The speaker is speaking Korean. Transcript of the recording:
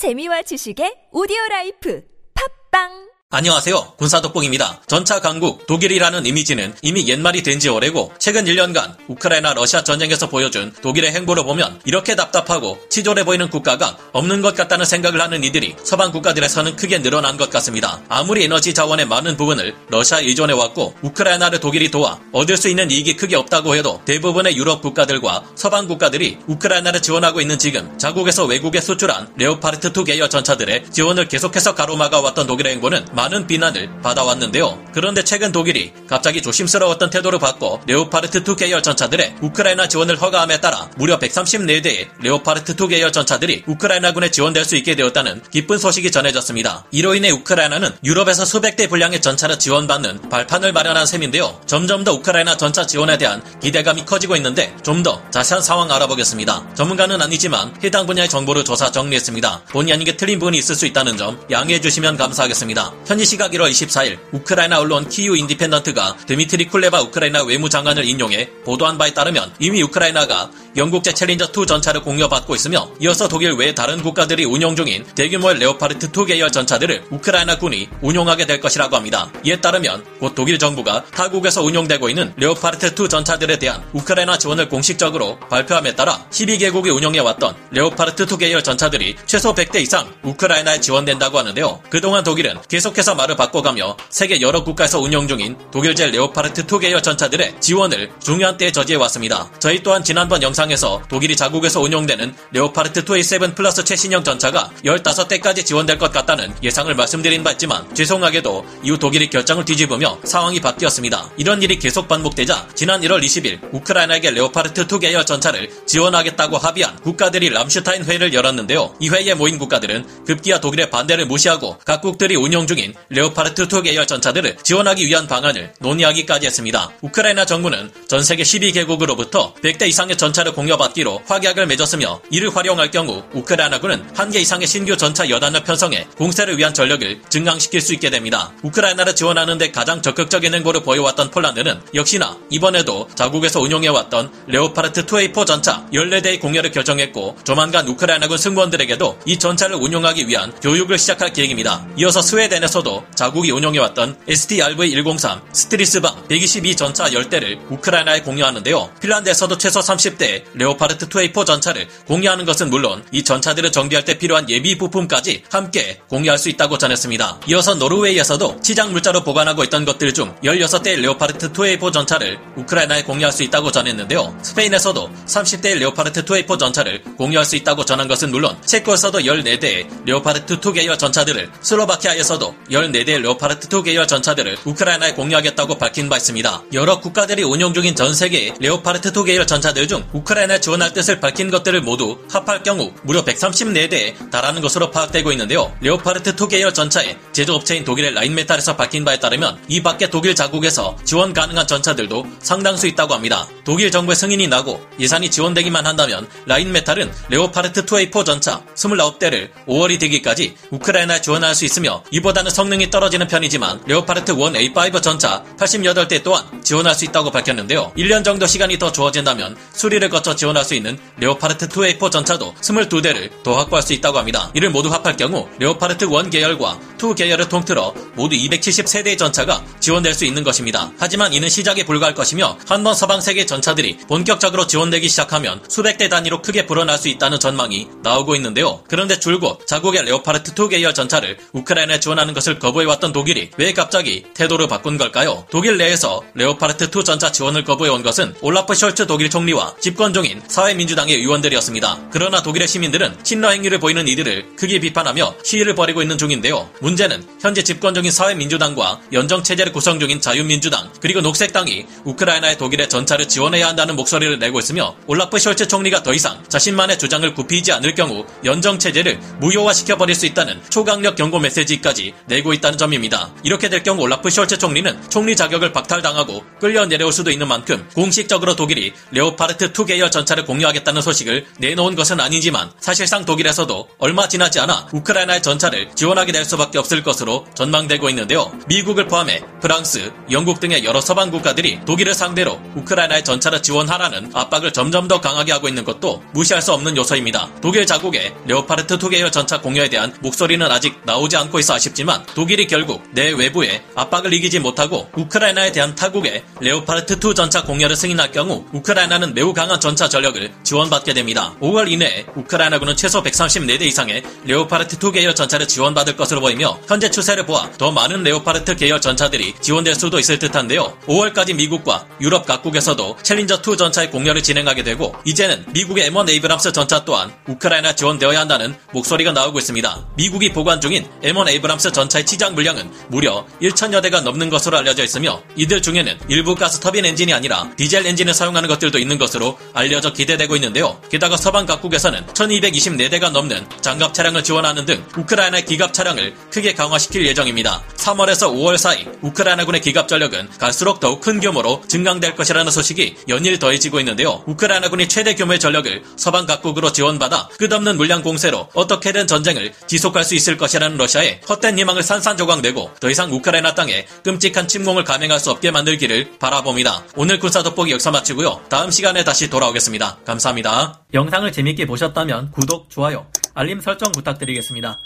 재미와 지식의 오디오 라이프. 팟빵 안녕하세요. 군사독봉입니다. 전차 강국 독일이라는 이미지는 이미 옛말이 된 지 오래고 최근 1년간 우크라이나 러시아 전쟁에서 보여준 독일의 행보를 보면 이렇게 답답하고 치졸해 보이는 국가가 없는 것 같다는 생각을 하는 이들이 서방 국가들에서는 크게 늘어난 것 같습니다. 아무리 에너지 자원의 많은 부분을 러시아에 의존해 왔고 우크라이나를 독일이 도와 얻을 수 있는 이익이 크게 없다고 해도 대부분의 유럽 국가들과 서방 국가들이 우크라이나를 지원하고 있는 지금 자국에서 외국에 수출한 레오파르트 2 계열 전차들의 지원을 계속해서 가로막아 왔던 독일의 행보는 많은 비난을 받아왔는데요. 그런데 최근 독일이 갑자기 조심스러웠던 태도를 바꿔 레오파르트 2 계열 전차들의 우크라이나 지원을 허가함에 따라 무려 134대의 레오파르트 2 계열 전차들이 우크라이나군에 지원될 수 있게 되었다는 기쁜 소식이 전해졌습니다. 이로 인해 우크라이나는 유럽에서 수백 대 분량의 전차를 지원받는 발판을 마련한 셈인데요. 점점 더 우크라이나 전차 지원에 대한 기대감이 커지고 있는데 좀 더 자세한 상황 알아보겠습니다. 전문가는 아니지만 해당 분야의 정보를 조사 정리했습니다. 본의 아니게 틀린 부분이 있을 수 있다는 점 양해해 주시면 감사하겠습니다. 현지 시각 1월 24일 우크라이나 언론 키이우 인디펜던트가 드미트리 쿨레바 우크라이나 외무장관을 인용해 보도한 바에 따르면 이미 우크라이나가 영국제 챌린저2 전차를 공여받고 있으며 이어서 독일 외 다른 국가들이 운용 중인 대규모의 레오파르트2 계열 전차들을 우크라이나 군이 운용하게 될 것이라고 합니다. 이에 따르면 곧 독일 정부가 타국에서 운용되고 있는 레오파르트2 전차들에 대한 우크라이나 지원을 공식적으로 발표함에 따라 12개국이 운용해왔던 레오파르트2 계열 전차들이 최소 100대 이상 우크라이나에 지원된다고 하는데요. 그동안 독일은 계속해서 말을 바꿔가며 세계 여러 국가에서 운용 중인 독일제 레오파르트 2 계열 전차들의 지원을 중요한 때에 저지해왔습니다. 저희 또한 지난번 영상 영상에서 독일이 자국에서 운용되는 레오파르트 2A7 플러스 최신형 전차가 15대까지 지원될 것 같다는 예상을 말씀드린 바 있지만 죄송하게도 이후 독일이 결정을 뒤집으며 상황이 바뀌었습니다. 이런 일이 계속 반복되자 지난 1월 20일 우크라이나에게 레오파르트 2 계열 전차를 지원하겠다고 합의한 국가들이 람슈타인 회의를 열었는데요. 이 회의에 모인 국가들은 급기야 독일의 반대를 무시하고 각국들이 운용 중인 레오파르트 2 계열 전차들을 지원하기 위한 방안을 논의하기까지 했습니다. 우크라이나 정부는 전 세계 12개국으로부터 100대 이상의 전차를 공여받기로 확약을 맺었으며 이를 활용할 경우 우크라이나군은 한 개 이상의 신규 전차 여단을 편성해 공세를 위한 전력을 증강시킬 수 있게 됩니다. 우크라이나를 지원하는 데 가장 적극적인 행보를 보여왔던 폴란드는 역시나 이번에도 자국에서 운용해왔던 레오파르트 2A4 전차 14대의 공여를 결정했고 조만간 우크라이나군 승무원들에게도 이 전차를 운용하기 위한 교육을 시작할 계획입니다. 이어서 스웨덴에서도 자국이 운용해왔던 STRV-103 스트리스방 122 전차 10대를 우크라이나에 공여하는데요. 핀란드에서도 최소 30대 레오파르트 2A4 전차를 공여하는 것은 물론 이 전차들을 정비할 때 필요한 예비 부품까지 함께 공여할 수 있다고 전했습니다. 이어서 노르웨이에서도 치장 물자로 보관하고 있던 것들 중 16대 레오파르트 2A4 전차를 우크라이나에 공여할 수 있다고 전했는데요. 스페인에서도 30대 레오파르트 2A4 전차를 공여할 수 있다고 전한 것은 물론 체코에서도 14대의 레오파르트 2 계열 전차들을 슬로바키아에서도 14대의 레오파르트 2 계열 전차들을 우크라이나에 공여하겠다고 밝힌 바 있습니다. 여러 국가들이 운용 중인 전 세계의 레오파르트 2 계열 전차들 중 우크라이나에 지원할 뜻을 밝힌 것들을 모두 합할 경우 무려 134대에 달하는 것으로 파악되고 있는데요. 레오파르트 2 계열 전차의 제조업체인 독일의 라인메탈에서 밝힌 바에 따르면 이 밖에 독일 자국에서 지원 가능한 전차들도 상당수 있다고 합니다. 독일 정부의 승인이 나고 예산이 지원되기만 한다면 라인메탈은 레오파르트 2A4 전차 29대를 5월이 되기까지 우크라이나에 지원할 수 있으며 이보다는 성능이 떨어지는 편이지만 레오파르트 1A5 전차 88대 또한 지원할 수 있다고 밝혔는데요. 1년 정도 시간이 더 주어진다면 수리를 거쳐 지원할 수 있는 레오파르트 2A4 전차도 22대를 더 확보할 수 있다고 합니다. 이를 모두 합할 경우 레오파르트 1 계열과 2 계열을 통틀어 모두 273대의 전차가 지원될 수 있는 것입니다. 하지만 이는 시작에 불과할 것이며 한번 서방 세계 전차들이 본격적으로 지원되기 시작하면 수백 대 단위로 크게 불어날 수 있다는 전망이 나오고 있는데요. 그런데 줄곧 자국의 레오파르트 2 계열 전차를 우크라이나에 지원하는 것을 거부해왔던 독일이 왜 갑자기 태도를 바꾼 걸까요? 독일 내에서 레오파르트 2 전차 지원을 거부해온 것은 올라프 숄츠 독일 총리와 집권 중인 사회민주당의 의원들이었습니다. 그러나 독일의 시민들은 친러 행위를 보이는 이들을 크게 비판하며 시위를 벌이고 있는 중인데요. 문제는 현재 집권 중인 사회민주당과 연정 체제를 구성 중인 자유민주당 그리고 녹색당이 우크라이나에 독일의 전차를 지원해야 한다는 목소리를 내고 있으며 올라프 숄츠 총리가 더 이상 자신만의 주장을 굽히지 않을 경우 연정 체제를 무효화시켜 버릴 수 있다는 초강력 경고 메시지까지 내고 있다는 점입니다. 이렇게 될 경우 올라프 숄츠 총리는 총리 자격을 박탈당하고 끌려 내려올 수도 있는 만큼 공식적으로 독일이 레오파르트 2 계열 전차를 공여하겠다는 소식을 내놓은 것은 아니지만 사실상 독일에서도 얼마 지나지 않아 우크라이나에 전차를 지원하게 될 수밖에 없을 것으로 전망되고 있는데요. 미국을 포함해 프랑스, 영국 등의 여러 서방 국가들이 독일을 상대로 우크라이나에 전차를 지원하라는 압박을 점점 더 강하게 하고 있는 것도 무시할 수 없는 요소입니다. 독일 자국의 레오파르트 2 계열 전차 공여에 대한 목소리는 아직 나오지 않고 있어 아쉽지만 독일이 결국 내외부의 압박을 이기지 못하고 우크라이나에 대한 타국의 레오파르트 2 전차 공여를 승인할 경우 우크라이나는 매우 강한 전차 전력을 지원받게 됩니다. 5월 이내에 우크라이나군은 최소 134대 이상의 레오파르트 2 계열 전차를 지원받을 것으로 보이며 현재 추세를 보아 더 많은 레오파르트 계열 전차들이 지원될 수도 있을 듯한데요. 5월까지 미국과 유럽 각국에서도 챌린저 2 전차의 공여를 진행하게 되고 이제는 미국의 M1 에이브람스 전차 또한 우크라이나에 지원되어야 한다는 목소리가 나오고 있습니다. 미국이 보관 중인 M1 에이브람스 전차의 치장 물량은 무려 1천여 대가 넘는 것으로 알려져 있으며 이들 중에는 일부 가스 터빈 엔진이 아니라 디젤 엔진을 사용하는 것들도 있는 것으로 알려져 기대되고 있는데요. 게다가 서방 각국에서는 1224대가 넘는 장갑 차량을 지원하는 등 우크라이나의 기갑 차량을 크게 강화시킬 예정입니다. 3월에서 5월 사이 우크라이나군의 기갑 전력은 갈수록 더욱 큰 규모로 증강될 것이라는 소식이 연일 더해지고 있는데요. 우크라이나군이 최대 규모의 전력을 서방 각국으로 지원받아 끝없는 물량 공세로 어떻게든 전쟁을 지속할 수 있을 것이라는 러시아의 헛된 희망을 산산조각 내고 더 이상 우크라이나 땅에 끔찍한 침공을 감행할 수 없게 만들기를 바라봅니다. 오늘 군사 돋보기 여기서 마치고요. 다음 시간에 다시 돌아오겠습니다. 감사합니다. 영상을 재밌게 보셨다면 구독, 좋아요, 알림 설정 부탁드리겠습니다.